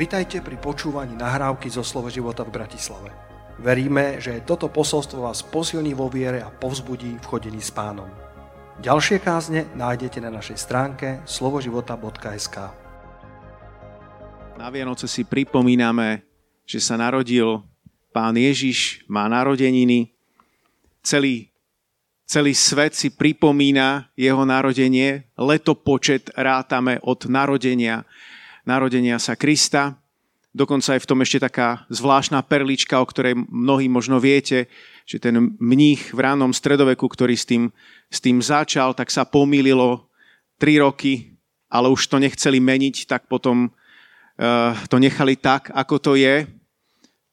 Vitajte pri počúvaní nahrávky zo Slovo života v Bratislave. Veríme, že toto posolstvo vás posilní vo viere a povzbudí v chodení s pánom. Ďalšie kázne nájdete na našej stránke slovoživota.sk Na Vianoce si pripomíname, že sa narodil pán Ježiš, má narodeniny. Celý, celý svet si pripomína jeho narodenie. Letopočet rátame od narodenia narodenia sa Krista. Dokonca je v tom ešte taká zvláštna perlička, o ktorej mnohí možno viete, že ten mních v ránom stredoveku, ktorý s tým, s tým začal, tak sa pomýlilo tri roky, ale už to nechceli meniť, tak potom uh, to nechali tak, ako to je.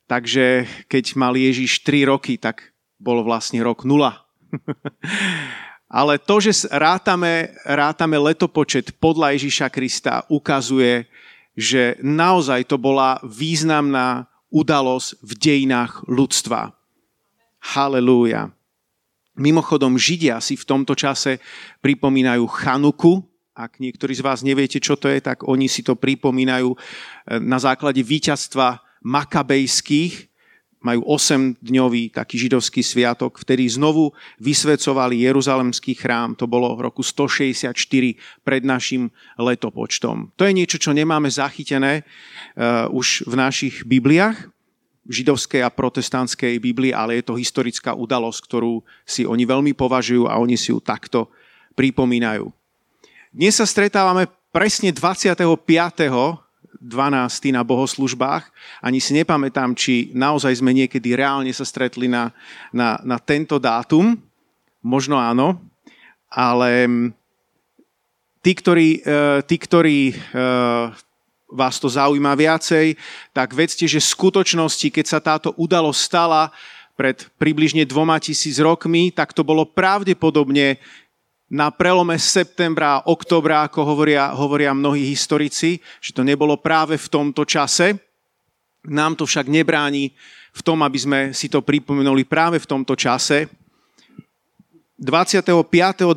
Takže keď mal Ježiš 3 roky, tak bol vlastne rok nula. Ale to, že rátame, rátame letopočet podľa Ježíša Krista, ukazuje, že naozaj to bola významná udalosť v dejinách ľudstva. Halelúja. Mimochodom, Židia si v tomto čase pripomínajú Chanuku. Ak niektorí z vás neviete, čo to je, tak oni si to pripomínajú eh, na základe víťazstva makabejských majú 8-dňový taký židovský sviatok, vtedy znovu vysvecovali Jeruzalemský chrám. To bolo v roku 164 pred našim letopočtom. To je niečo, čo nemáme zachytené uh, už v našich Bibliách, židovskej a protestantskej Biblii, ale je to historická udalosť, ktorú si oni veľmi považujú a oni si ju takto pripomínajú. Dnes sa stretávame presne 25 12. na bohoslužbách. Ani si nepamätám, či naozaj sme niekedy reálne sa stretli na, na, na tento dátum. Možno áno, ale mm, tí, ktorí, e, tí, ktorí e, vás to zaujíma viacej, tak vedzte, že v skutočnosti, keď sa táto udalosť stala pred približne dvoma tisíc rokmi, tak to bolo pravdepodobne na prelome septembra a oktobra, ako hovoria, hovoria mnohí historici, že to nebolo práve v tomto čase. Nám to však nebráni v tom, aby sme si to pripomenuli práve v tomto čase. 25.12.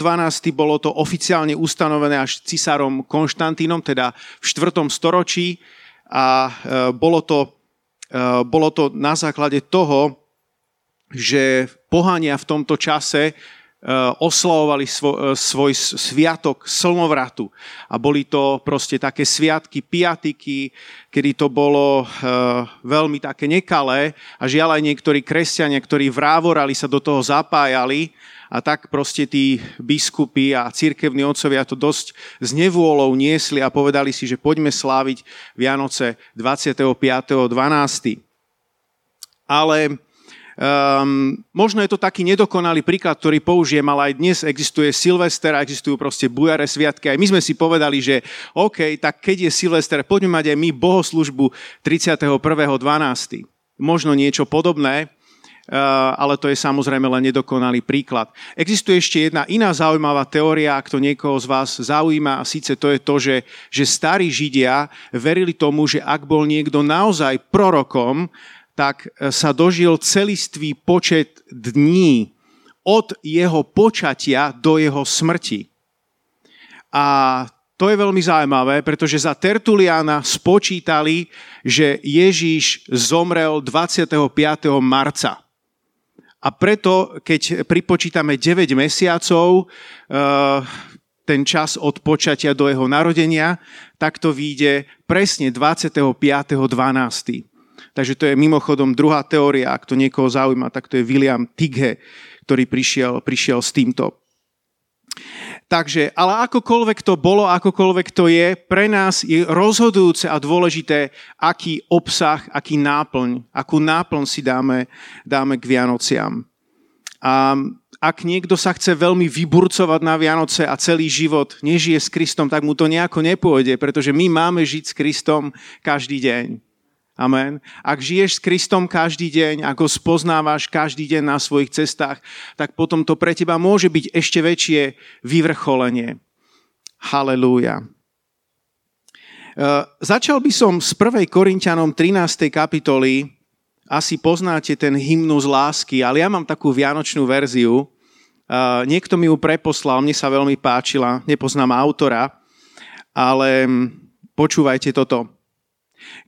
bolo to oficiálne ustanovené až cisárom Konštantínom, teda v 4. storočí a e, bolo to, e, bolo to na základe toho, že pohania v tomto čase oslavovali svoj, eh, svoj sviatok slnovratu. A boli to proste také sviatky piatiky, kedy to bolo eh, veľmi také nekalé a žiaľ aj niektorí kresťania, ktorí vrávorali, sa do toho zapájali a tak proste tí biskupy a církevní otcovia to dosť z nevôľou niesli a povedali si, že poďme sláviť Vianoce 25.12. Ale Um, možno je to taký nedokonalý príklad, ktorý použijem, ale aj dnes existuje Silvester existujú proste bujare sviatky. Aj my sme si povedali, že OK, tak keď je Silvester, poďme mať aj my bohoslužbu 31.12. Možno niečo podobné, Uh, ale to je samozrejme len nedokonalý príklad. Existuje ešte jedna iná zaujímavá teória, ak to niekoho z vás zaujíma, a síce to je to, že, že starí Židia verili tomu, že ak bol niekto naozaj prorokom, tak e, sa dožil celistvý počet dní od jeho počatia do jeho smrti. A to je veľmi zaujímavé, pretože za Tertuliana spočítali, že Ježíš zomrel 25. marca. A preto, keď pripočítame 9 mesiacov, e, ten čas od počatia do jeho narodenia, tak to vyjde presne 25.12. Takže to je mimochodom druhá teória, ak to niekoho zaujíma, tak to je William Tighe, ktorý prišiel, prišiel s týmto. Takže, ale akokoľvek to bolo, akokoľvek to je, pre nás je rozhodujúce a dôležité, aký obsah, aký náplň, akú náplň si dáme, dáme k Vianociam. A ak niekto sa chce veľmi vyburcovať na Vianoce a celý život nežije s Kristom, tak mu to nejako nepôjde, pretože my máme žiť s Kristom každý deň. Amen. Ak žiješ s Kristom každý deň, ako spoznávaš každý deň na svojich cestách, tak potom to pre teba môže byť ešte väčšie vyvrcholenie. Halelúja. Uh, začal by som z 1. Korintianom 13. kapitoly. Asi poznáte ten hymnus lásky, ale ja mám takú vianočnú verziu. Uh, niekto mi ju preposlal, mne sa veľmi páčila, nepoznám autora, ale počúvajte toto.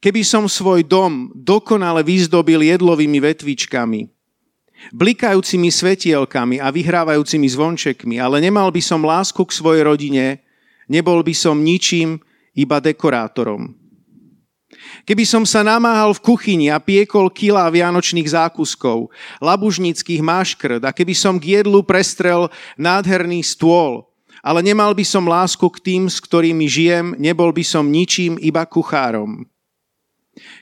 Keby som svoj dom dokonale vyzdobil jedlovými vetvičkami, blikajúcimi svetielkami a vyhrávajúcimi zvončekmi, ale nemal by som lásku k svojej rodine, nebol by som ničím, iba dekorátorom. Keby som sa namáhal v kuchyni a piekol kila vianočných zákuskov, labužnických máškrd a keby som k jedlu prestrel nádherný stôl, ale nemal by som lásku k tým, s ktorými žijem, nebol by som ničím iba kuchárom.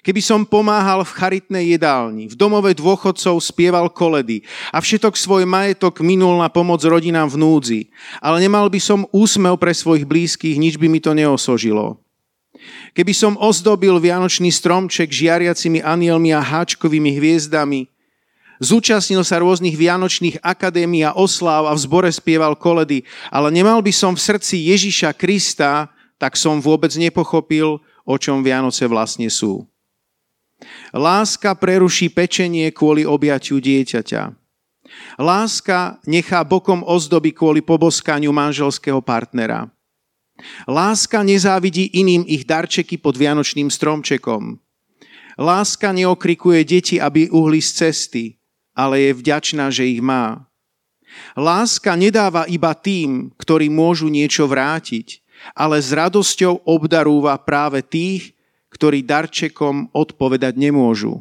Keby som pomáhal v charitnej jedálni, v domove dôchodcov spieval koledy a všetok svoj majetok minul na pomoc rodinám v núdzi, ale nemal by som úsmev pre svojich blízkych, nič by mi to neosožilo. Keby som ozdobil vianočný stromček žiariacimi anielmi a háčkovými hviezdami, zúčastnil sa rôznych vianočných akadémií a osláv a v zbore spieval koledy, ale nemal by som v srdci Ježiša Krista, tak som vôbec nepochopil, o čom Vianoce vlastne sú. Láska preruší pečenie kvôli objaťu dieťaťa. Láska nechá bokom ozdoby kvôli poboskaniu manželského partnera. Láska nezávidí iným ich darčeky pod vianočným stromčekom. Láska neokrikuje deti, aby uhli z cesty, ale je vďačná, že ich má. Láska nedáva iba tým, ktorí môžu niečo vrátiť, ale s radosťou obdarúva práve tých, ktorí darčekom odpovedať nemôžu.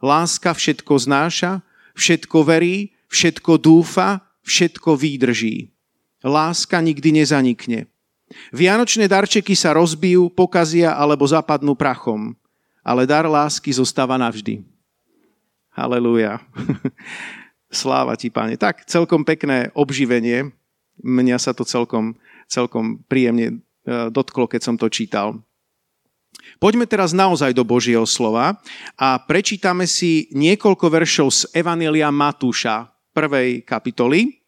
Láska všetko znáša, všetko verí, všetko dúfa, všetko výdrží. Láska nikdy nezanikne. Vianočné darčeky sa rozbijú, pokazia alebo zapadnú prachom, ale dar lásky zostáva navždy. Halelúja. Sláva ti, páne. Tak, celkom pekné obživenie. Mňa sa to celkom, celkom príjemne e, dotklo, keď som to čítal. Poďme teraz naozaj do Božieho slova a prečítame si niekoľko veršov z Evanelia Matúša, prvej kapitoly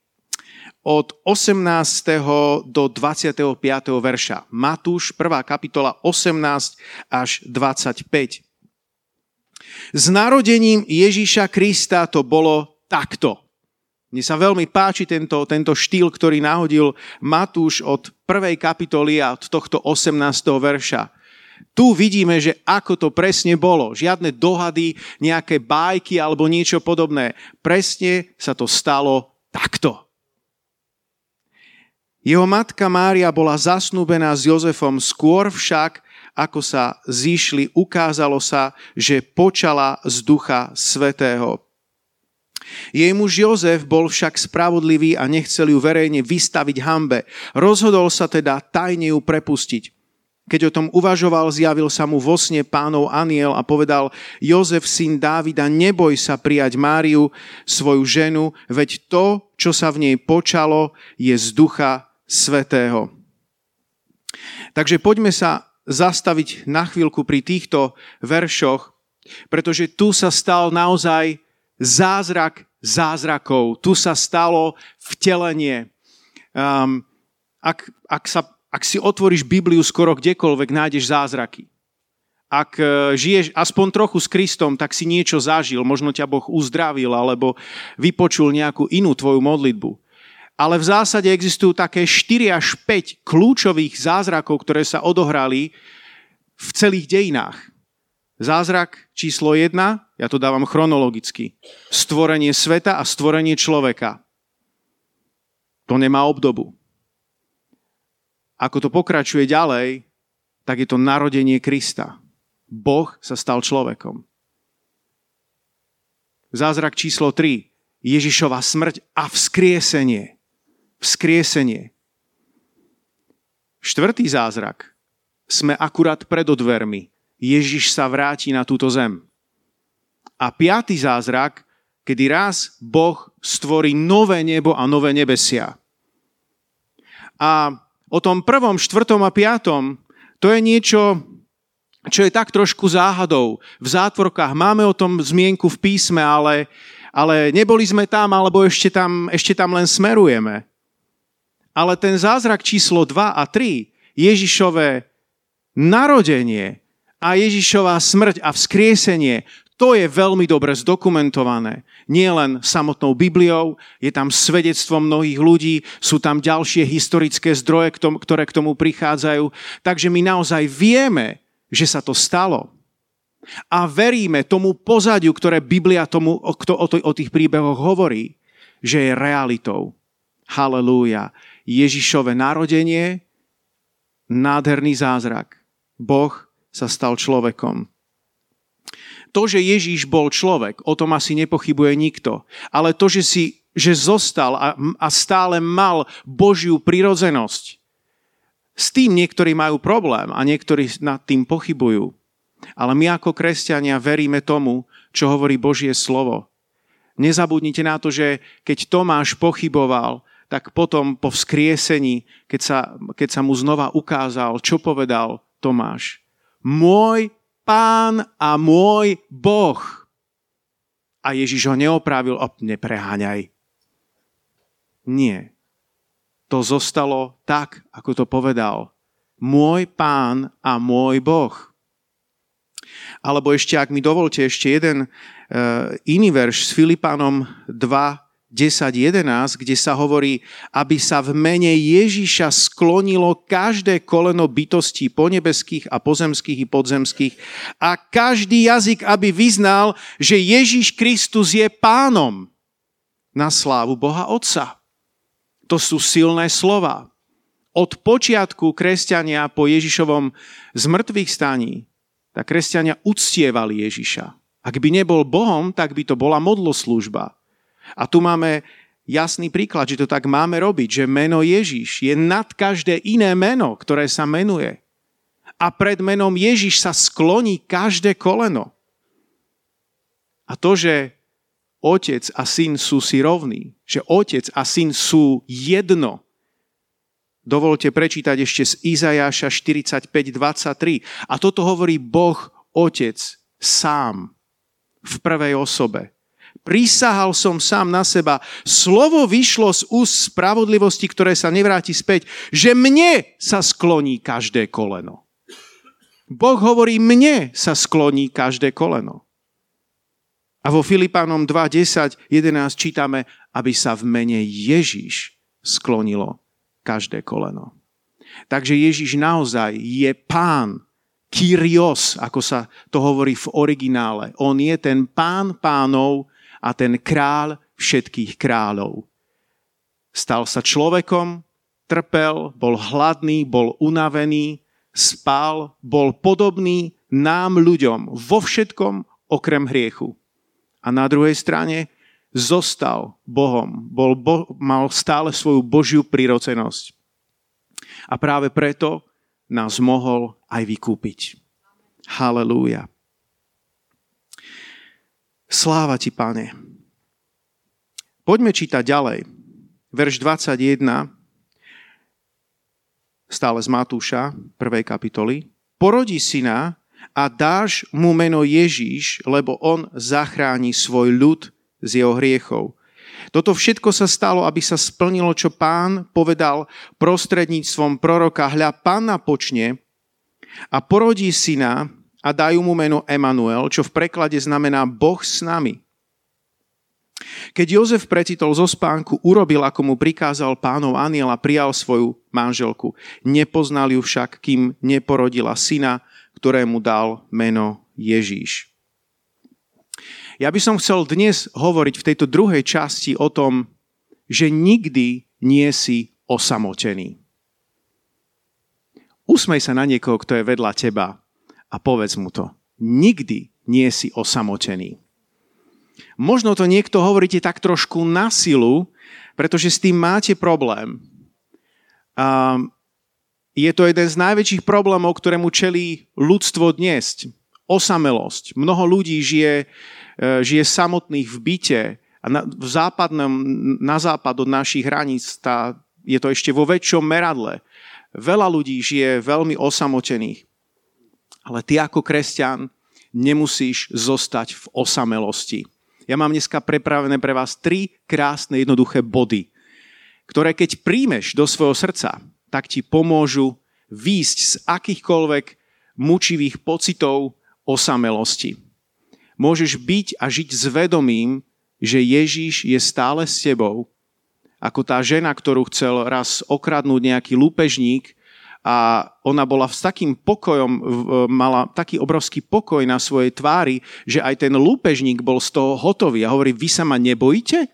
od 18. do 25. verša. Matúš, 1. kapitola 18 až 25. S narodením Ježíša Krista to bolo takto. Mne sa veľmi páči tento, tento štýl, ktorý nahodil Matúš od 1. kapitoly a od tohto 18. verša. Tu vidíme, že ako to presne bolo. Žiadne dohady, nejaké bajky alebo niečo podobné. Presne sa to stalo takto. Jeho matka Mária bola zasnúbená s Jozefom skôr však, ako sa zišli, ukázalo sa, že počala z ducha svetého. Jej muž Jozef bol však spravodlivý a nechcel ju verejne vystaviť hambe. Rozhodol sa teda tajne ju prepustiť. Keď o tom uvažoval, zjavil sa mu vo sne pánov aniel a povedal, Jozef, syn Dávida, neboj sa prijať Máriu, svoju ženu, veď to, čo sa v nej počalo, je z ducha Svetého. Takže poďme sa zastaviť na chvíľku pri týchto veršoch, pretože tu sa stal naozaj zázrak zázrakov. Tu sa stalo vtelenie. Um, ak, ak, sa, ak si otvoríš Bibliu skoro kdekoľvek, nájdeš zázraky. Ak e, žiješ aspoň trochu s Kristom, tak si niečo zažil, možno ťa Boh uzdravil alebo vypočul nejakú inú tvoju modlitbu ale v zásade existujú také 4 až 5 kľúčových zázrakov, ktoré sa odohrali v celých dejinách. Zázrak číslo 1, ja to dávam chronologicky. Stvorenie sveta a stvorenie človeka. To nemá obdobu. Ako to pokračuje ďalej, tak je to narodenie Krista. Boh sa stal človekom. Zázrak číslo 3. Ježišova smrť a vzkriesenie vzkriesenie. Štvrtý zázrak. Sme akurát pred odvermi. Ježiš sa vráti na túto zem. A piatý zázrak, kedy raz Boh stvorí nové nebo a nové nebesia. A o tom prvom, štvrtom a piatom, to je niečo, čo je tak trošku záhadou. V zátvorkách máme o tom zmienku v písme, ale, ale neboli sme tam, alebo ešte tam, ešte tam len smerujeme. Ale ten zázrak číslo 2 a 3, Ježišové narodenie a Ježišová smrť a vzkriesenie, to je veľmi dobre zdokumentované. Nie len samotnou Bibliou, je tam svedectvo mnohých ľudí, sú tam ďalšie historické zdroje, ktoré k tomu prichádzajú. Takže my naozaj vieme, že sa to stalo. A veríme tomu pozadiu, ktoré Biblia tomu, o, o, o tých príbehoch hovorí, že je realitou. Halelúja. Ježišové narodenie, nádherný zázrak. Boh sa stal človekom. To, že Ježíš bol človek, o tom asi nepochybuje nikto. Ale to, že, si, že zostal a, a stále mal Božiu prirodzenosť, s tým niektorí majú problém a niektorí nad tým pochybujú. Ale my ako kresťania veríme tomu, čo hovorí Božie slovo. Nezabudnite na to, že keď Tomáš pochyboval, tak potom po vzkriesení, keď sa, keď sa mu znova ukázal, čo povedal Tomáš. Môj pán a môj Boh. A Ježiš ho neopravil, op, nepreháňaj. Nie. To zostalo tak, ako to povedal. Môj pán a môj Boh. Alebo ešte, ak mi dovolte, ešte jeden uh, iný verš s Filipánom 2, 10, 11, kde sa hovorí, aby sa v mene Ježiša sklonilo každé koleno bytostí ponebeských a pozemských i podzemských a každý jazyk, aby vyznal, že Ježiš Kristus je pánom na slávu Boha Otca. To sú silné slova. Od počiatku kresťania po Ježišovom zmrtvých staní, tak kresťania uctievali Ježiša. Ak by nebol Bohom, tak by to bola modloslúžba. A tu máme jasný príklad, že to tak máme robiť, že meno Ježiš je nad každé iné meno, ktoré sa menuje. A pred menom Ježiš sa skloní každé koleno. A to, že otec a syn sú si rovní, že otec a syn sú jedno, Dovolte prečítať ešte z Izajáša 45.23. A toto hovorí Boh Otec sám v prvej osobe prísahal som sám na seba. Slovo vyšlo z úst spravodlivosti, ktoré sa nevráti späť, že mne sa skloní každé koleno. Boh hovorí, mne sa skloní každé koleno. A vo Filipánom 2, 10, 11 čítame, aby sa v mene Ježiš sklonilo každé koleno. Takže Ježiš naozaj je pán, Kyrios, ako sa to hovorí v originále. On je ten pán pánov a ten král všetkých kráľov. Stal sa človekom, trpel, bol hladný, bol unavený, spal, bol podobný nám ľuďom vo všetkom okrem hriechu. A na druhej strane zostal Bohom, bol bo, mal stále svoju Božiu prirocenosť. A práve preto nás mohol aj vykúpiť. Halelúja. Sláva ti, pane. Poďme čítať ďalej. Verš 21, stále z Matúša, 1. kapitoly. Porodí syna a dáš mu meno Ježíš, lebo on zachráni svoj ľud z jeho hriechov. Toto všetko sa stalo, aby sa splnilo, čo pán povedal prostredníctvom proroka. Hľa, pána počne a porodí syna a dajú mu meno Emanuel, čo v preklade znamená Boh s nami. Keď Jozef precitol zo spánku, urobil, ako mu prikázal pánov aniel a prijal svoju manželku. Nepoznal ju však, kým neporodila syna, ktorému dal meno Ježíš. Ja by som chcel dnes hovoriť v tejto druhej časti o tom, že nikdy nie si osamotený. Usmej sa na niekoho, kto je vedľa teba a povedz mu to. Nikdy nie si osamotený. Možno to niekto hovoríte tak trošku na silu, pretože s tým máte problém. A je to jeden z najväčších problémov, ktorému čelí ľudstvo dnes. Osamelosť. Mnoho ľudí žije, e, žije samotných v byte a na, v západnom, na západ od našich hraníc tá, je to ešte vo väčšom meradle. Veľa ľudí žije veľmi osamotených. Ale ty ako kresťan nemusíš zostať v osamelosti. Ja mám dneska prepravené pre vás tri krásne jednoduché body, ktoré keď príjmeš do svojho srdca, tak ti pomôžu výjsť z akýchkoľvek mučivých pocitov osamelosti. Môžeš byť a žiť s vedomím, že Ježíš je stále s tebou, ako tá žena, ktorú chcel raz okradnúť nejaký lúpežník a ona bola s takým pokojom, mala taký obrovský pokoj na svojej tvári, že aj ten lúpežník bol z toho hotový a hovorí, vy sa ma nebojíte?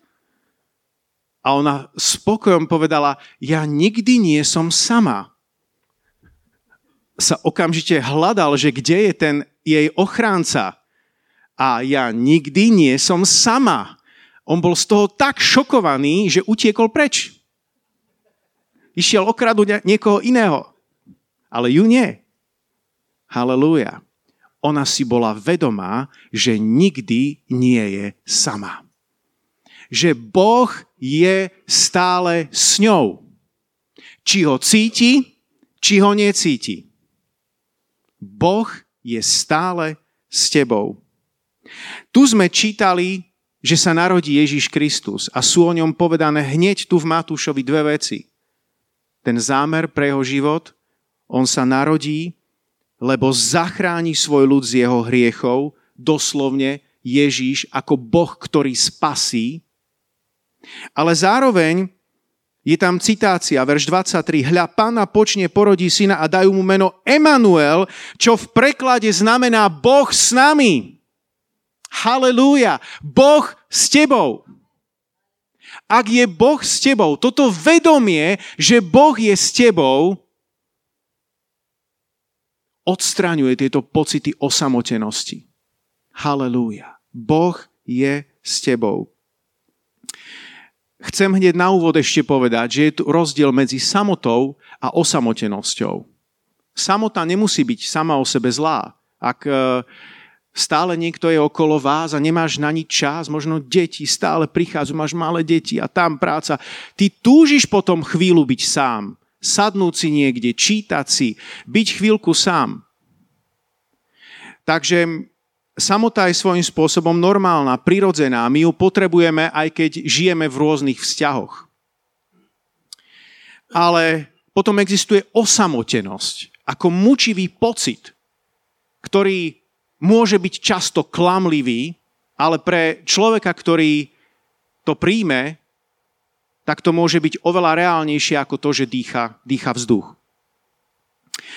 A ona s pokojom povedala, ja nikdy nie som sama. Sa okamžite hľadal, že kde je ten jej ochránca. A ja nikdy nie som sama. On bol z toho tak šokovaný, že utiekol preč. Išiel okradu niekoho iného ale ju nie. Halelúja. Ona si bola vedomá, že nikdy nie je sama. Že Boh je stále s ňou. Či ho cíti, či ho necíti. Boh je stále s tebou. Tu sme čítali, že sa narodí Ježiš Kristus a sú o ňom povedané hneď tu v Matúšovi dve veci. Ten zámer pre jeho život on sa narodí, lebo zachráni svoj ľud z jeho hriechov, doslovne Ježíš ako Boh, ktorý spasí. Ale zároveň je tam citácia, verš 23. Hľa, pána počne, porodí syna a dajú mu meno Emanuel, čo v preklade znamená Boh s nami. Halelúja. Boh s tebou. Ak je Boh s tebou, toto vedomie, že Boh je s tebou, odstraňuje tieto pocity osamotenosti. Halelúja. Boh je s tebou. Chcem hneď na úvod ešte povedať, že je tu rozdiel medzi samotou a osamotenosťou. Samota nemusí byť sama o sebe zlá. Ak e, stále niekto je okolo vás a nemáš na nič čas, možno deti stále prichádzajú, máš malé deti a tam práca. Ty túžiš potom chvíľu byť sám sadnúť si niekde, čítať si, byť chvíľku sám. Takže samota je svojím spôsobom normálna, prirodzená. My ju potrebujeme, aj keď žijeme v rôznych vzťahoch. Ale potom existuje osamotenosť ako mučivý pocit, ktorý môže byť často klamlivý, ale pre človeka, ktorý to príjme, tak to môže byť oveľa reálnejšie ako to, že dýcha, dýcha vzduch.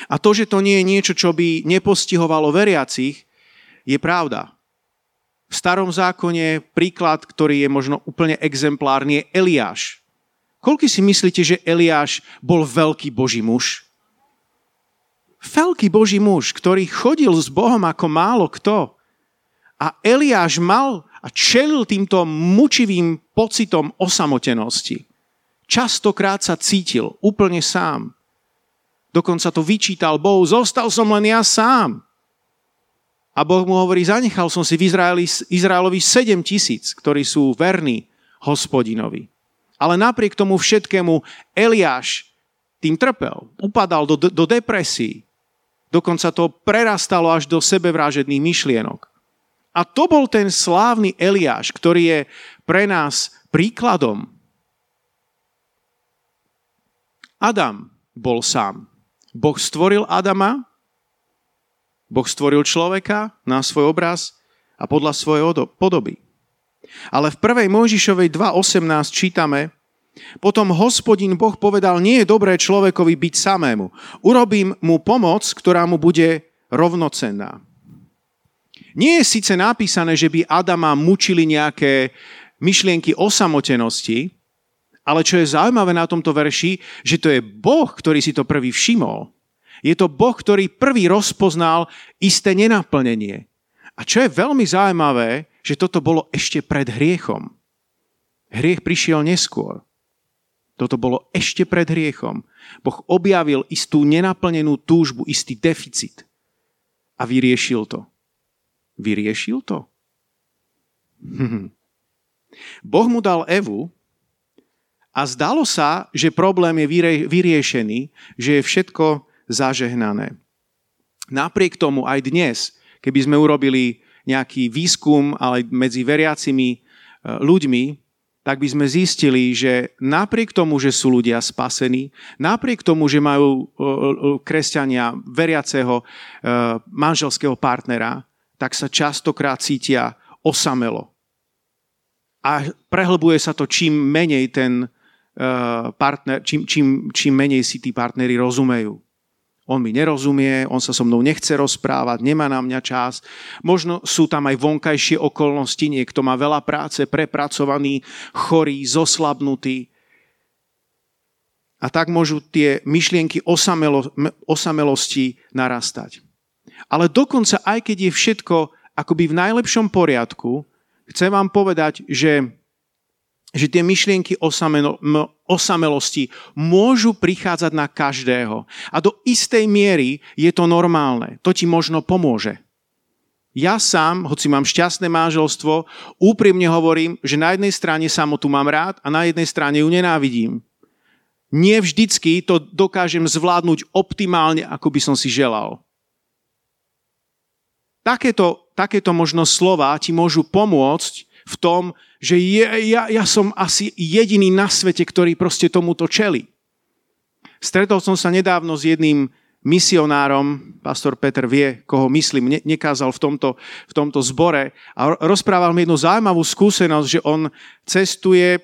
A to, že to nie je niečo, čo by nepostihovalo veriacich, je pravda. V starom zákone príklad, ktorý je možno úplne exemplárny, je Eliáš. Koľko si myslíte, že Eliáš bol veľký boží muž? Veľký boží muž, ktorý chodil s Bohom ako málo kto. A Eliáš mal a čelil týmto mučivým pocitom osamotenosti. Častokrát sa cítil úplne sám. Dokonca to vyčítal Bohu, zostal som len ja sám. A Boh mu hovorí, zanechal som si v Izraeli, Izraelovi 7 tisíc, ktorí sú verní hospodinovi. Ale napriek tomu všetkému Eliáš tým trpel. Upadal do, do depresí. Dokonca to prerastalo až do sebevrážedných myšlienok. A to bol ten slávny Eliáš, ktorý je pre nás príkladom. Adam bol sám. Boh stvoril Adama, Boh stvoril človeka na svoj obraz a podľa svojej podoby. Ale v 1. Mojžišovej 2.18 čítame, potom hospodin Boh povedal, nie je dobré človekovi byť samému. Urobím mu pomoc, ktorá mu bude rovnocenná. Nie je síce napísané, že by Adama mučili nejaké myšlienky o samotenosti, ale čo je zaujímavé na tomto verši, že to je Boh, ktorý si to prvý všimol. Je to Boh, ktorý prvý rozpoznal isté nenaplnenie. A čo je veľmi zaujímavé, že toto bolo ešte pred hriechom. Hriech prišiel neskôr. Toto bolo ešte pred hriechom. Boh objavil istú nenaplnenú túžbu, istý deficit a vyriešil to. Vyriešil to? Boh mu dal Evu a zdalo sa, že problém je vyriešený, že je všetko zažehnané. Napriek tomu aj dnes, keby sme urobili nejaký výskum ale medzi veriacimi e, ľuďmi, tak by sme zistili, že napriek tomu, že sú ľudia spasení, napriek tomu, že majú e, e, kresťania veriaceho manželského partnera, tak sa častokrát cítia osamelo. A prehlbuje sa to, čím menej ten eh, partner, čím, čím, čím menej si tí partneri rozumejú. on mi nerozumie, on sa so mnou nechce rozprávať, nemá na mňa čas. Možno sú tam aj vonkajšie okolnosti, niekto má veľa práce, prepracovaný, chorý, zoslabnutý. A tak môžu tie myšlienky osamelo, osamelosti narastať. Ale dokonca, aj keď je všetko akoby v najlepšom poriadku, chcem vám povedať, že že tie myšlienky osamelo, osamelosti môžu prichádzať na každého. A do istej miery je to normálne. To ti možno pomôže. Ja sám, hoci mám šťastné manželstvo, úprimne hovorím, že na jednej strane samotu mám rád a na jednej strane ju nenávidím. Nie vždycky to dokážem zvládnuť optimálne, ako by som si želal. Takéto, takéto možno slova ti môžu pomôcť v tom, že je, ja, ja som asi jediný na svete, ktorý proste tomuto čeli. Stretol som sa nedávno s jedným misionárom, pastor Peter vie, koho myslím, ne, nekázal v tomto, v tomto zbore a rozprával mi jednu zaujímavú skúsenosť, že on cestuje,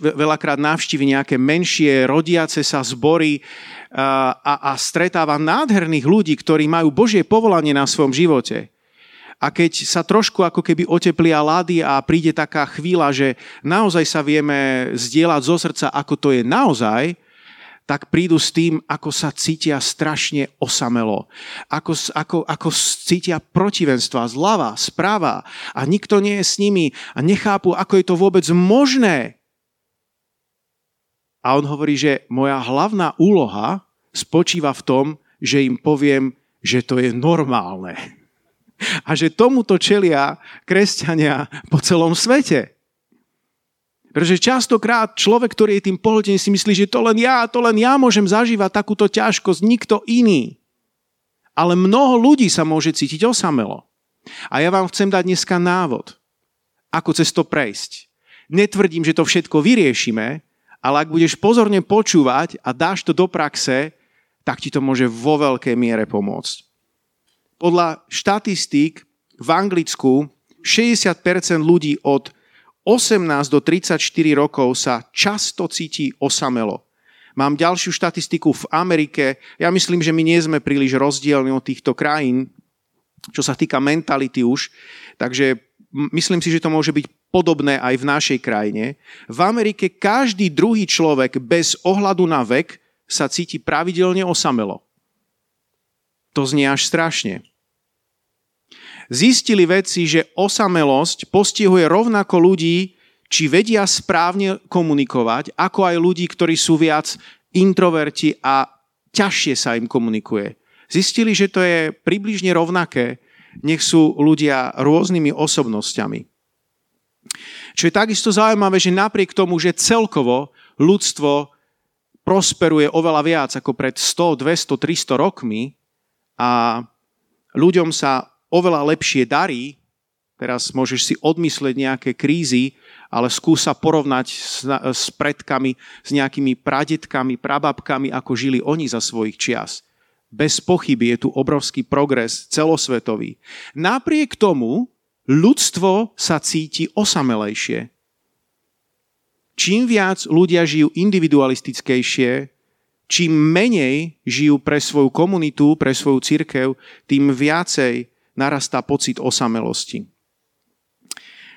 veľakrát navštívi nejaké menšie, rodiace sa zbory e, a, a stretáva nádherných ľudí, ktorí majú Božie povolanie na svojom živote a keď sa trošku ako keby oteplia lady a príde taká chvíľa, že naozaj sa vieme zdieľať zo srdca, ako to je naozaj, tak prídu s tým, ako sa cítia strašne osamelo. Ako, ako, ako cítia protivenstva zľava, správa a nikto nie je s nimi a nechápu, ako je to vôbec možné. A on hovorí, že moja hlavná úloha spočíva v tom, že im poviem, že to je normálne a že tomuto čelia kresťania po celom svete. Pretože častokrát človek, ktorý je tým pohltený, si myslí, že to len ja, to len ja môžem zažívať takúto ťažkosť, nikto iný. Ale mnoho ľudí sa môže cítiť osamelo. A ja vám chcem dať dneska návod, ako cez to prejsť. Netvrdím, že to všetko vyriešime, ale ak budeš pozorne počúvať a dáš to do praxe, tak ti to môže vo veľkej miere pomôcť. Podľa štatistík v Anglicku 60% ľudí od 18 do 34 rokov sa často cíti osamelo. Mám ďalšiu štatistiku v Amerike. Ja myslím, že my nie sme príliš rozdielni od týchto krajín, čo sa týka mentality už. Takže myslím si, že to môže byť podobné aj v našej krajine. V Amerike každý druhý človek bez ohľadu na vek sa cíti pravidelne osamelo. To znie až strašne. Zistili vedci, že osamelosť postihuje rovnako ľudí, či vedia správne komunikovať, ako aj ľudí, ktorí sú viac introverti a ťažšie sa im komunikuje. Zistili, že to je približne rovnaké, nech sú ľudia rôznymi osobnosťami. Čo je takisto zaujímavé, že napriek tomu, že celkovo ľudstvo prosperuje oveľa viac ako pred 100, 200, 300 rokmi, a ľuďom sa oveľa lepšie darí, teraz môžeš si odmysleť nejaké krízy, ale skúsa porovnať s, s predkami, s nejakými pradetkami, prababkami, ako žili oni za svojich čias. Bez pochyby je tu obrovský progres celosvetový. Napriek tomu ľudstvo sa cíti osamelejšie. Čím viac ľudia žijú individualistickejšie, čím menej žijú pre svoju komunitu, pre svoju církev, tým viacej narastá pocit osamelosti.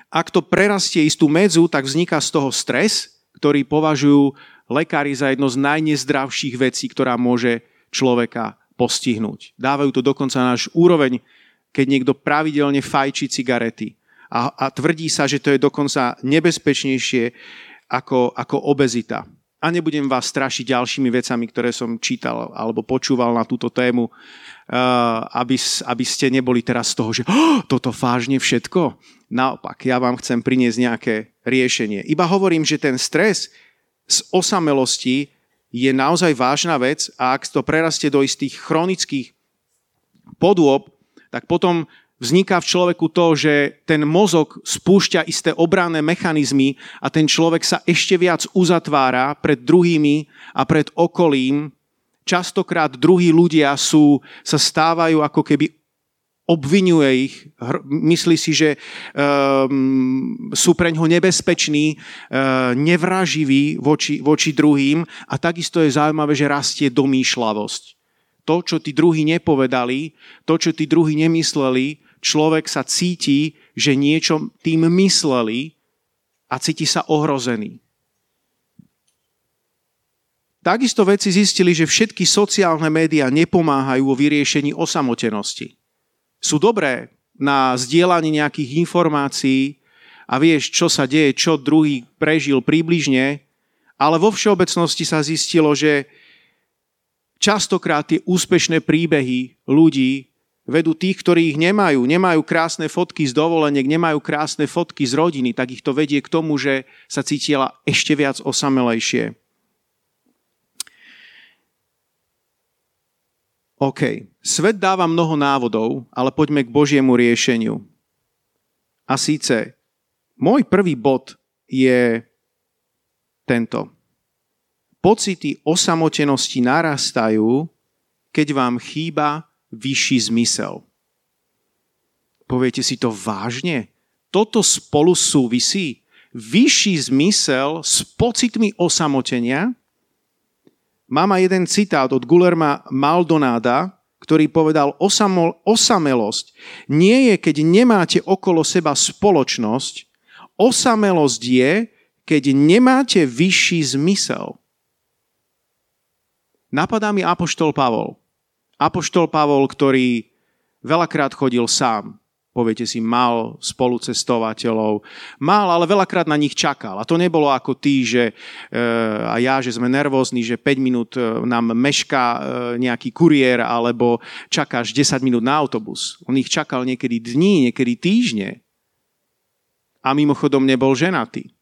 Ak to prerastie istú medzu, tak vzniká z toho stres, ktorý považujú lekári za jedno z najnezdravších vecí, ktorá môže človeka postihnúť. Dávajú to dokonca náš úroveň, keď niekto pravidelne fajčí cigarety. A, a tvrdí sa, že to je dokonca nebezpečnejšie ako, ako obezita a nebudem vás strašiť ďalšími vecami, ktoré som čítal alebo počúval na túto tému, uh, aby, aby ste neboli teraz z toho, že oh, toto vážne všetko. Naopak, ja vám chcem priniesť nejaké riešenie. Iba hovorím, že ten stres z osamelosti je naozaj vážna vec a ak to prerastie do istých chronických podôb, tak potom vzniká v človeku to, že ten mozog spúšťa isté obranné mechanizmy a ten človek sa ešte viac uzatvára pred druhými a pred okolím. Častokrát druhí ľudia sú, sa stávajú ako keby obvinuje ich, myslí si, že um, sú pre ňoho nebezpeční, uh, nevraživí voči, voči druhým a takisto je zaujímavé, že rastie domýšľavosť to, čo tí druhí nepovedali, to, čo tí druhí nemysleli, človek sa cíti, že niečo tým mysleli a cíti sa ohrozený. Takisto vedci zistili, že všetky sociálne médiá nepomáhajú vo vyriešení osamotenosti. Sú dobré na zdieľanie nejakých informácií a vieš, čo sa deje, čo druhý prežil približne, ale vo všeobecnosti sa zistilo, že častokrát tie úspešné príbehy ľudí vedú tých, ktorí ich nemajú. Nemajú krásne fotky z dovoleniek, nemajú krásne fotky z rodiny, tak ich to vedie k tomu, že sa cítila ešte viac osamelejšie. OK, svet dáva mnoho návodov, ale poďme k Božiemu riešeniu. A síce, môj prvý bod je tento pocity osamotenosti narastajú, keď vám chýba vyšší zmysel. Poviete si to vážne? Toto spolu súvisí? Vyšší zmysel s pocitmi osamotenia? Mám aj jeden citát od Gulerma Maldonáda, ktorý povedal, Osamo, osamelosť nie je, keď nemáte okolo seba spoločnosť, osamelosť je, keď nemáte vyšší zmysel. Napadá mi Apoštol Pavol. Apoštol Pavol, ktorý veľakrát chodil sám. Poviete si, mal spolucestovateľov. Mal, ale veľakrát na nich čakal. A to nebolo ako ty, že e, a ja, že sme nervózni, že 5 minút e, nám mešká e, nejaký kuriér alebo čakáš 10 minút na autobus. On ich čakal niekedy dní, niekedy týždne. A mimochodom nebol ženatý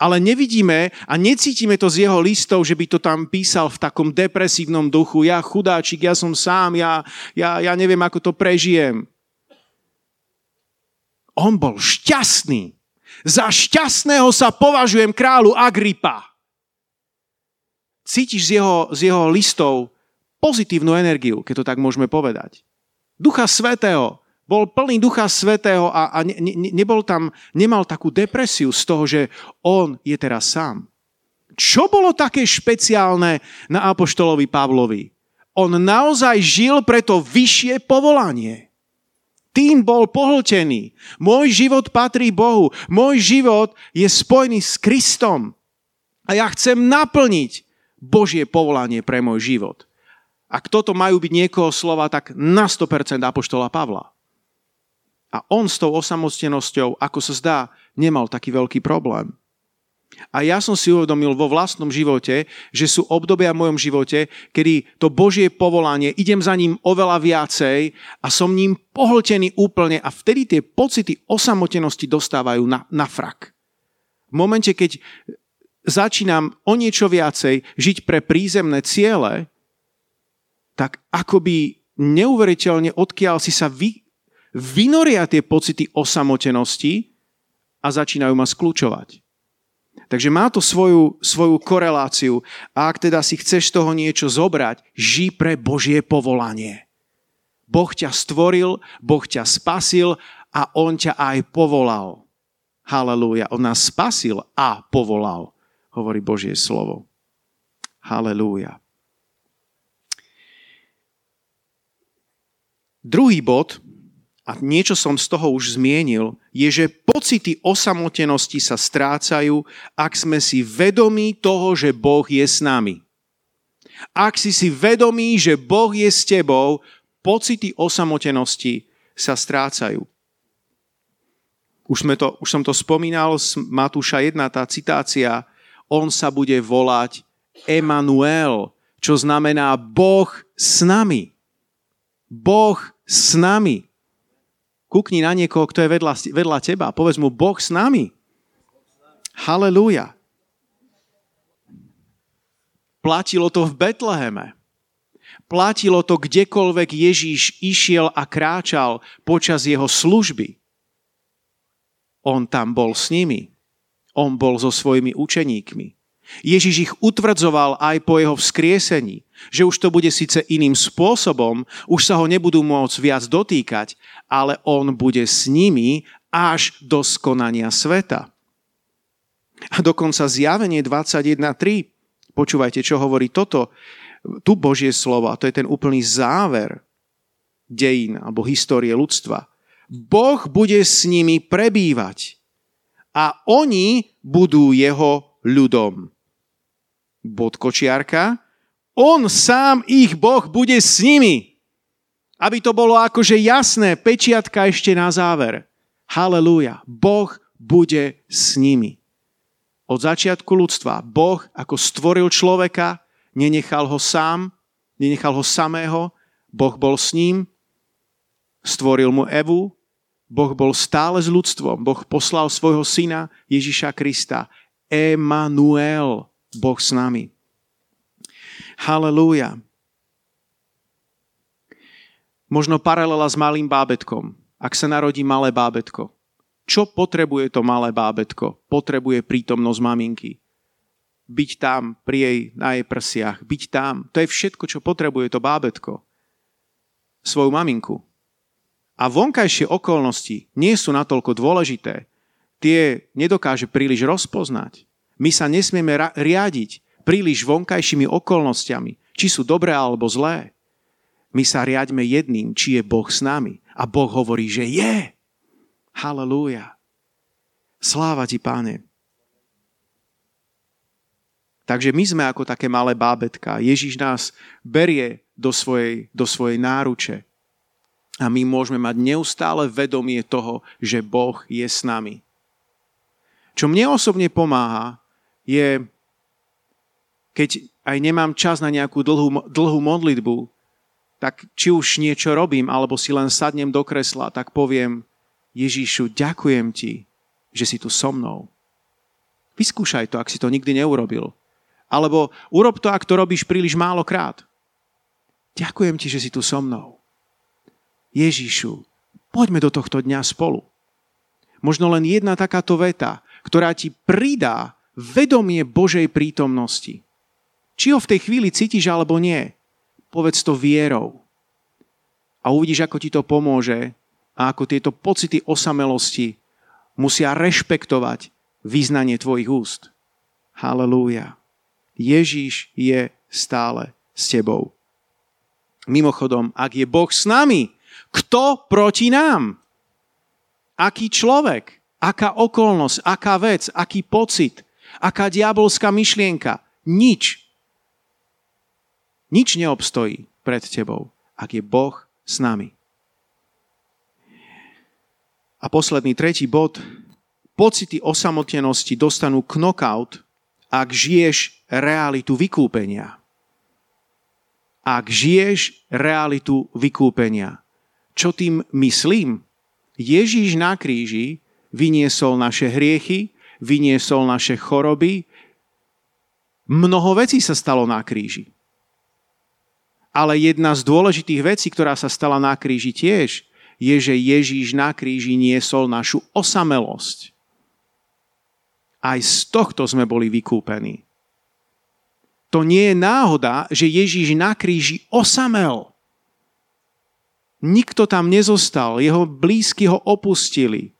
ale nevidíme a necítime to z jeho listov, že by to tam písal v takom depresívnom duchu. Ja chudáčik, ja som sám, ja, ja, ja neviem, ako to prežijem. On bol šťastný. Za šťastného sa považujem kráľu Agripa. Cítiš z jeho, z jeho listov pozitívnu energiu, keď to tak môžeme povedať. Ducha Svetého, bol plný Ducha Svetého a, a ne, ne, nebol tam, nemal takú depresiu z toho, že on je teraz sám. Čo bolo také špeciálne na Apoštolovi Pavlovi? On naozaj žil pre to vyššie povolanie. Tým bol pohltený. Môj život patrí Bohu. Môj život je spojený s Kristom. A ja chcem naplniť Božie povolanie pre môj život. Ak toto majú byť niekoho slova, tak na 100% Apoštola Pavla. A on s tou osamostenosťou, ako sa zdá, nemal taký veľký problém. A ja som si uvedomil vo vlastnom živote, že sú obdobia v mojom živote, kedy to Božie povolanie, idem za ním oveľa viacej a som ním pohltený úplne a vtedy tie pocity osamotenosti dostávajú na, na frak. V momente, keď začínam o niečo viacej žiť pre prízemné ciele, tak akoby neuveriteľne odkiaľ si sa vy, vynoria tie pocity osamotenosti a začínajú ma skľúčovať. Takže má to svoju, svoju koreláciu a ak teda si chceš toho niečo zobrať, ži pre Božie povolanie. Boh ťa stvoril, Boh ťa spasil a On ťa aj povolal. Halelúja. On nás spasil a povolal, hovorí Božie slovo. Halelúja. Druhý bod, a niečo som z toho už zmienil, je, že pocity osamotenosti sa strácajú, ak sme si vedomí toho, že Boh je s nami. Ak si si vedomí, že Boh je s tebou, pocity osamotenosti sa strácajú. Už, sme to, už som to spomínal z Matúša 1, tá citácia, on sa bude volať Emanuel, čo znamená Boh s nami. Boh s nami. Kúkni na niekoho, kto je vedľa, vedľa teba a povedz mu, Boh s nami. Halelúja. Platilo to v Betleheme. Platilo to kdekoľvek Ježíš išiel a kráčal počas jeho služby. On tam bol s nimi. On bol so svojimi učeníkmi. Ježiš ich utvrdzoval aj po jeho vzkriesení, že už to bude síce iným spôsobom, už sa ho nebudú môcť viac dotýkať, ale on bude s nimi až do skonania sveta. A dokonca zjavenie 21.3, počúvajte, čo hovorí toto, tu Božie slovo, a to je ten úplný záver dejín alebo histórie ľudstva. Boh bude s nimi prebývať a oni budú jeho ľudom. Bod kočiarka. On sám, ich Boh, bude s nimi. Aby to bolo akože jasné, pečiatka ešte na záver. Halelúja. Boh bude s nimi. Od začiatku ľudstva Boh, ako stvoril človeka, nenechal ho sám, nenechal ho samého, Boh bol s ním, stvoril mu Evu, Boh bol stále s ľudstvom, Boh poslal svojho syna Ježiša Krista. Emanuel, Boh s nami. Halelúja. Možno paralela s malým bábetkom. Ak sa narodí malé bábetko, čo potrebuje to malé bábetko? Potrebuje prítomnosť maminky byť tam pri jej, na jej prsiach, byť tam. To je všetko, čo potrebuje to bábetko. Svoju maminku. A vonkajšie okolnosti nie sú natoľko dôležité. Tie nedokáže príliš rozpoznať. My sa nesmieme riadiť príliš vonkajšími okolnostiami, či sú dobré alebo zlé. My sa riaďme jedným, či je Boh s nami. A Boh hovorí, že je. Halelúja. Sláva ti, páne. Takže my sme ako také malé bábetka. Ježiš nás berie do svojej, do svojej náruče. A my môžeme mať neustále vedomie toho, že Boh je s nami. Čo mne osobne pomáha, je, keď aj nemám čas na nejakú dlhú, dlhú modlitbu, tak či už niečo robím, alebo si len sadnem do kresla, tak poviem, Ježíšu, ďakujem ti, že si tu so mnou. Vyskúšaj to, ak si to nikdy neurobil. Alebo urob to, ak to robíš príliš málo krát. Ďakujem ti, že si tu so mnou. Ježíšu, poďme do tohto dňa spolu. Možno len jedna takáto veta, ktorá ti pridá vedomie Božej prítomnosti. Či ho v tej chvíli cítiš alebo nie, povedz to vierou. A uvidíš, ako ti to pomôže a ako tieto pocity osamelosti musia rešpektovať význanie tvojich úst. Halelúja. Ježíš je stále s tebou. Mimochodom, ak je Boh s nami, kto proti nám? Aký človek? Aká okolnosť? Aká vec? Aký pocit? Aká diabolská myšlienka? Nič. Nič neobstojí pred tebou, ak je Boh s nami. A posledný tretí bod. Pocity osamotenosti dostanú knockout ak žiješ realitu vykúpenia. Ak žiješ realitu vykúpenia. Čo tým myslím? Ježíš na kríži vyniesol naše hriechy, vyniesol naše choroby. Mnoho vecí sa stalo na kríži. Ale jedna z dôležitých vecí, ktorá sa stala na kríži tiež, je, že Ježíš na kríži niesol našu osamelosť. Aj z tohto sme boli vykúpení. To nie je náhoda, že Ježíš na kríži osamel. Nikto tam nezostal, jeho blízky ho opustili.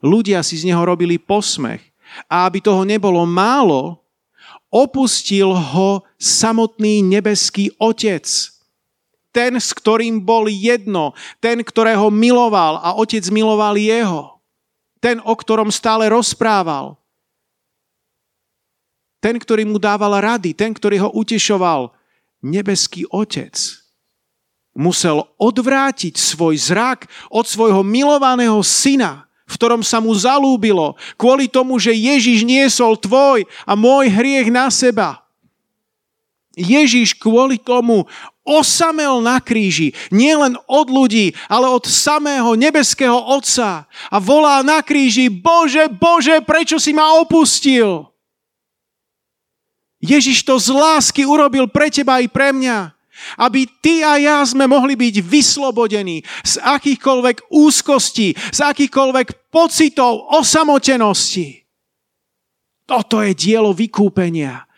Ľudia si z neho robili posmech. A aby toho nebolo málo, opustil ho samotný nebeský Otec. Ten, s ktorým bol jedno, ten, ktorého miloval a Otec miloval jeho. Ten, o ktorom stále rozprával. Ten, ktorý mu dával rady, ten, ktorý ho utešoval, nebeský otec, musel odvrátiť svoj zrak od svojho milovaného syna, v ktorom sa mu zalúbilo, kvôli tomu, že Ježiš niesol tvoj a môj hriech na seba. Ježiš kvôli tomu osamel na kríži, nielen od ľudí, ale od samého nebeského Otca a volá na kríži, Bože, Bože, prečo si ma opustil? Ježiš to z lásky urobil pre teba i pre mňa. Aby ty a ja sme mohli byť vyslobodení z akýchkoľvek úzkostí, z akýchkoľvek pocitov osamotenosti. Toto je dielo vykúpenia.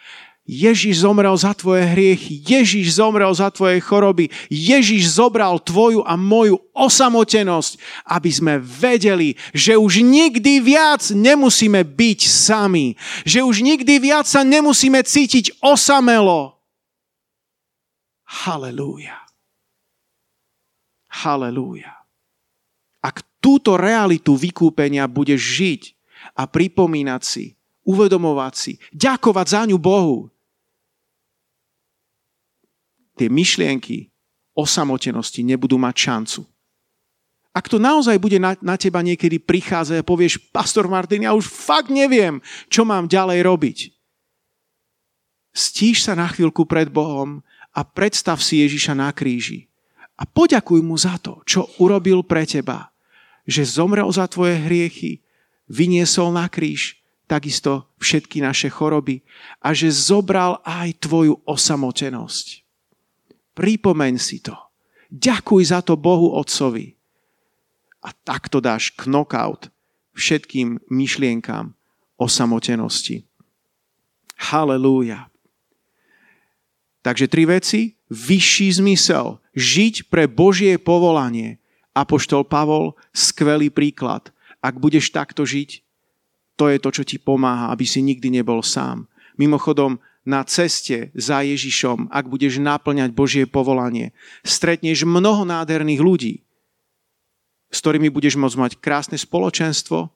Ježiš zomrel za tvoje hriechy, Ježiš zomrel za tvoje choroby, Ježiš zobral tvoju a moju osamotenosť, aby sme vedeli, že už nikdy viac nemusíme byť sami, že už nikdy viac sa nemusíme cítiť osamelo. Halelúja. Halelúja. Ak túto realitu vykúpenia budeš žiť a pripomínať si, uvedomovať si, ďakovať za ňu Bohu, tie myšlienky osamotenosti nebudú mať šancu. Ak to naozaj bude na, na teba niekedy prichádzať a povieš, pastor Martin, ja už fakt neviem, čo mám ďalej robiť. Stíš sa na chvíľku pred Bohom a predstav si Ježiša na kríži. A poďakuj mu za to, čo urobil pre teba. Že zomrel za tvoje hriechy, vyniesol na kríž takisto všetky naše choroby a že zobral aj tvoju osamotenosť. Pripomeň si to. Ďakuj za to Bohu Otcovi a takto dáš knockout všetkým myšlienkám o samotenosti. Halelúja. Takže tri veci. Vyšší zmysel. Žiť pre Božie povolanie. Apoštol Pavol, skvelý príklad. Ak budeš takto žiť, to je to, čo ti pomáha, aby si nikdy nebol sám. Mimochodom, na ceste za Ježišom, ak budeš naplňať Božie povolanie, stretneš mnoho nádherných ľudí, s ktorými budeš môcť mať krásne spoločenstvo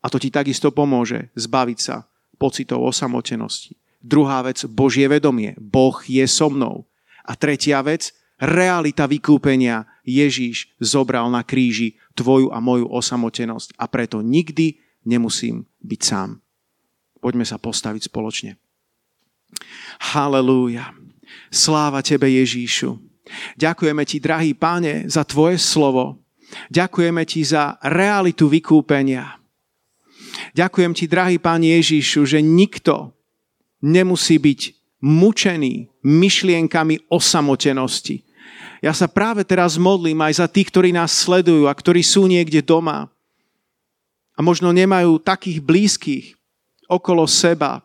a to ti takisto pomôže zbaviť sa pocitov osamotenosti. Druhá vec, Božie vedomie. Boh je so mnou. A tretia vec, realita vykúpenia. Ježíš zobral na kríži tvoju a moju osamotenosť a preto nikdy nemusím byť sám. Poďme sa postaviť spoločne. Halelúja. Sláva Tebe, Ježíšu. Ďakujeme Ti, drahý Páne, za Tvoje slovo. Ďakujeme Ti za realitu vykúpenia. Ďakujem Ti, drahý Pán Ježišu, že nikto nemusí byť mučený myšlienkami osamotenosti. Ja sa práve teraz modlím aj za tých, ktorí nás sledujú a ktorí sú niekde doma a možno nemajú takých blízkych okolo seba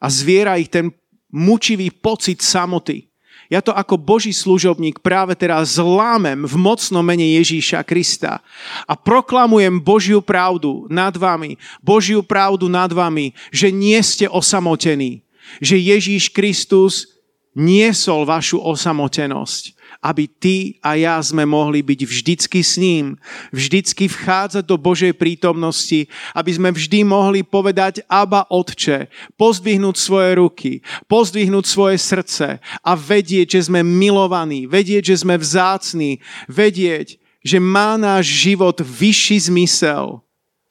a zviera ich ten mučivý pocit samoty. Ja to ako Boží služobník práve teraz zlámem v mocnom mene Ježíša Krista a proklamujem Božiu pravdu nad vami, Božiu pravdu nad vami, že nie ste osamotení, že Ježíš Kristus niesol vašu osamotenosť aby ty a ja sme mohli byť vždycky s ním, vždycky vchádzať do Božej prítomnosti, aby sme vždy mohli povedať Aba Otče, pozdvihnúť svoje ruky, pozdvihnúť svoje srdce a vedieť, že sme milovaní, vedieť, že sme vzácni, vedieť, že má náš život vyšší zmysel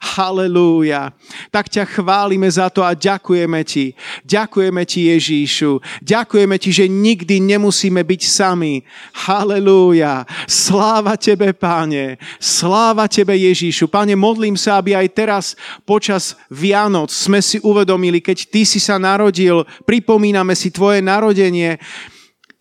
Halelúja. Tak ťa chválime za to a ďakujeme ti. Ďakujeme ti, Ježíšu. Ďakujeme ti, že nikdy nemusíme byť sami. Halelúja. Sláva tebe, páne. Sláva tebe, Ježíšu. Páne, modlím sa, aby aj teraz počas Vianoc sme si uvedomili, keď ty si sa narodil, pripomíname si tvoje narodenie.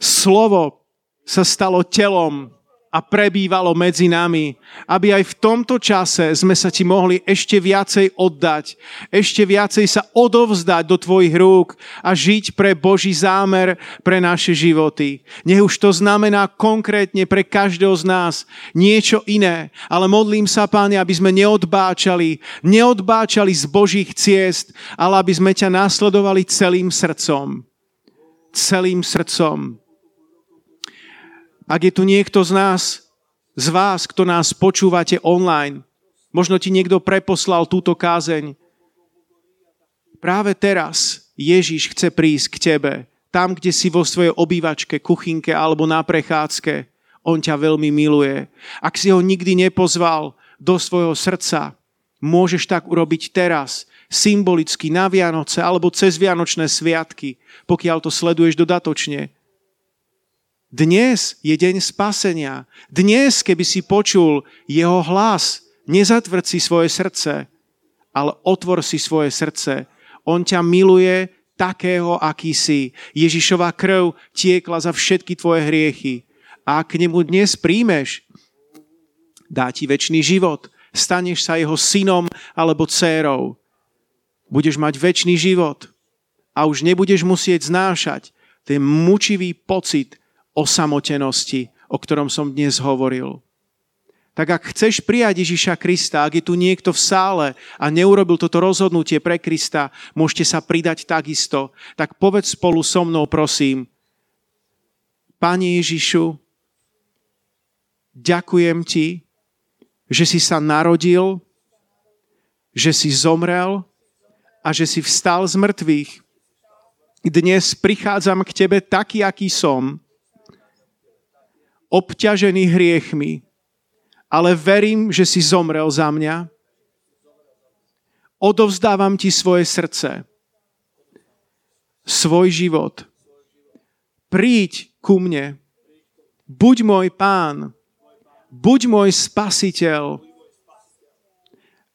Slovo sa stalo telom a prebývalo medzi nami, aby aj v tomto čase sme sa ti mohli ešte viacej oddať, ešte viacej sa odovzdať do tvojich rúk a žiť pre Boží zámer pre naše životy. Nech už to znamená konkrétne pre každého z nás niečo iné, ale modlím sa, Páne, aby sme neodbáčali, neodbáčali z Božích ciest, ale aby sme ťa následovali celým srdcom. Celým srdcom. Ak je tu niekto z nás, z vás, kto nás počúvate online, možno ti niekto preposlal túto kázeň, práve teraz Ježiš chce prísť k tebe, tam, kde si vo svojej obývačke, kuchynke alebo na prechádzke. On ťa veľmi miluje. Ak si ho nikdy nepozval do svojho srdca, môžeš tak urobiť teraz, symbolicky na Vianoce alebo cez Vianočné sviatky, pokiaľ to sleduješ dodatočne. Dnes je deň spasenia. Dnes, keby si počul jeho hlas, nezatvrd si svoje srdce, ale otvor si svoje srdce. On ťa miluje takého, aký si. Ježišova krv tiekla za všetky tvoje hriechy. A ak k nemu dnes príjmeš, dá ti väčší život. Staneš sa jeho synom alebo dcérou. Budeš mať väčší život. A už nebudeš musieť znášať ten mučivý pocit, osamotenosti, o ktorom som dnes hovoril. tak ak chceš prijať Ježiša Krista, ak je tu niekto v sále a neurobil toto rozhodnutie pre Krista, môžete sa pridať takisto. Tak povedz spolu so mnou, prosím, Pane Ježišu, ďakujem Ti, že si sa narodil, že si zomrel a že si vstal z mŕtvych. Dnes prichádzam k Tebe taký, aký som, obťažený hriechmi, ale verím, že si zomrel za mňa. Odovzdávam ti svoje srdce, svoj život. Príď ku mne. Buď môj pán, buď môj spasiteľ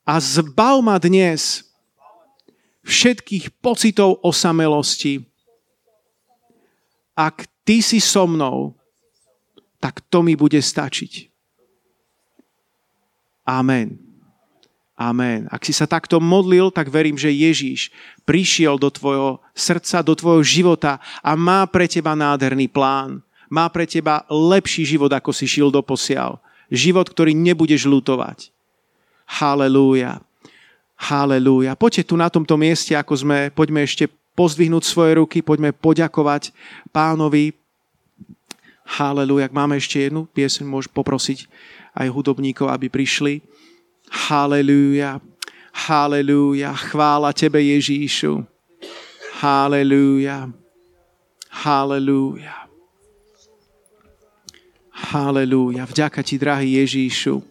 a zbav ma dnes všetkých pocitov osamelosti. Ak ty si so mnou, tak to mi bude stačiť. Amen. Amen. Ak si sa takto modlil, tak verím, že Ježíš prišiel do tvojho srdca, do tvojho života a má pre teba nádherný plán. Má pre teba lepší život, ako si šil do posiaľ. Život, ktorý nebudeš lutovať. Halelúja. Halelúja. Poďte tu na tomto mieste, ako sme, poďme ešte pozdvihnúť svoje ruky, poďme poďakovať pánovi. Halelúja. Ak máme ešte jednu pieseň, môžem poprosiť aj hudobníkov, aby prišli. Halelúja, halelúja, chvála Tebe Ježíšu. Halelúja, halelúja. Halelúja, vďaka Ti, drahý Ježíšu.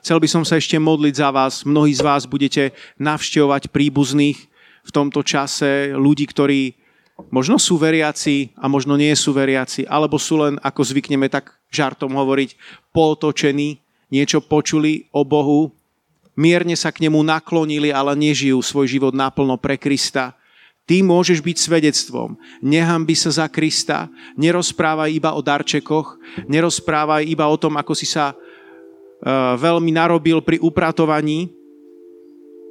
Chcel by som sa ešte modliť za vás. Mnohí z vás budete navštevovať príbuzných v tomto čase, ľudí, ktorí možno sú veriaci a možno nie sú veriaci, alebo sú len, ako zvykneme tak žartom hovoriť, polotočení, niečo počuli o Bohu, mierne sa k nemu naklonili, ale nežijú svoj život naplno pre Krista. Ty môžeš byť svedectvom. Nehambi sa za Krista, nerozprávaj iba o darčekoch, nerozprávaj iba o tom, ako si sa uh, veľmi narobil pri upratovaní,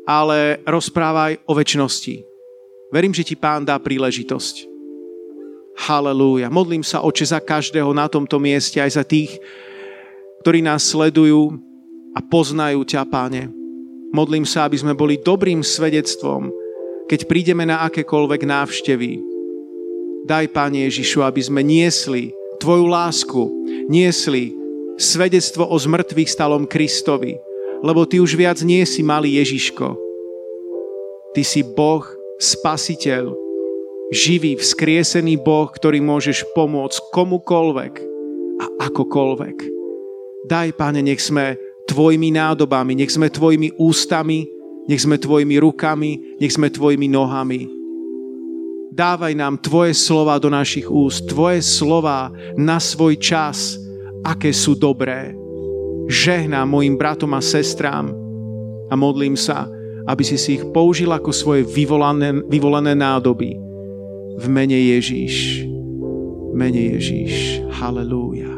ale rozprávaj o väčšnosti. Verím, že ti pán dá príležitosť. Halelúja. Modlím sa, oče, za každého na tomto mieste, aj za tých, ktorí nás sledujú a poznajú ťa, páne. Modlím sa, aby sme boli dobrým svedectvom, keď prídeme na akékoľvek návštevy. Daj, Pane Ježišu, aby sme niesli Tvoju lásku, niesli svedectvo o zmrtvých stalom Kristovi, lebo Ty už viac nie si malý Ježiško. Ty si Boh, Spasiteľ, živý, vzkriesený Boh, ktorý môžeš pomôcť komukolvek a akokoľvek. Daj, Pane, nech sme Tvojimi nádobami, nech sme Tvojimi ústami, nech sme Tvojimi rukami, nech sme Tvojimi nohami. Dávaj nám Tvoje slova do našich úst, Tvoje slova na svoj čas, aké sú dobré. Žehná mojim bratom a sestrám a modlím sa, aby si si ich použil ako svoje vyvolané, vyvolané nádoby v mene Ježíš. V mene Ježíš. Halelúja.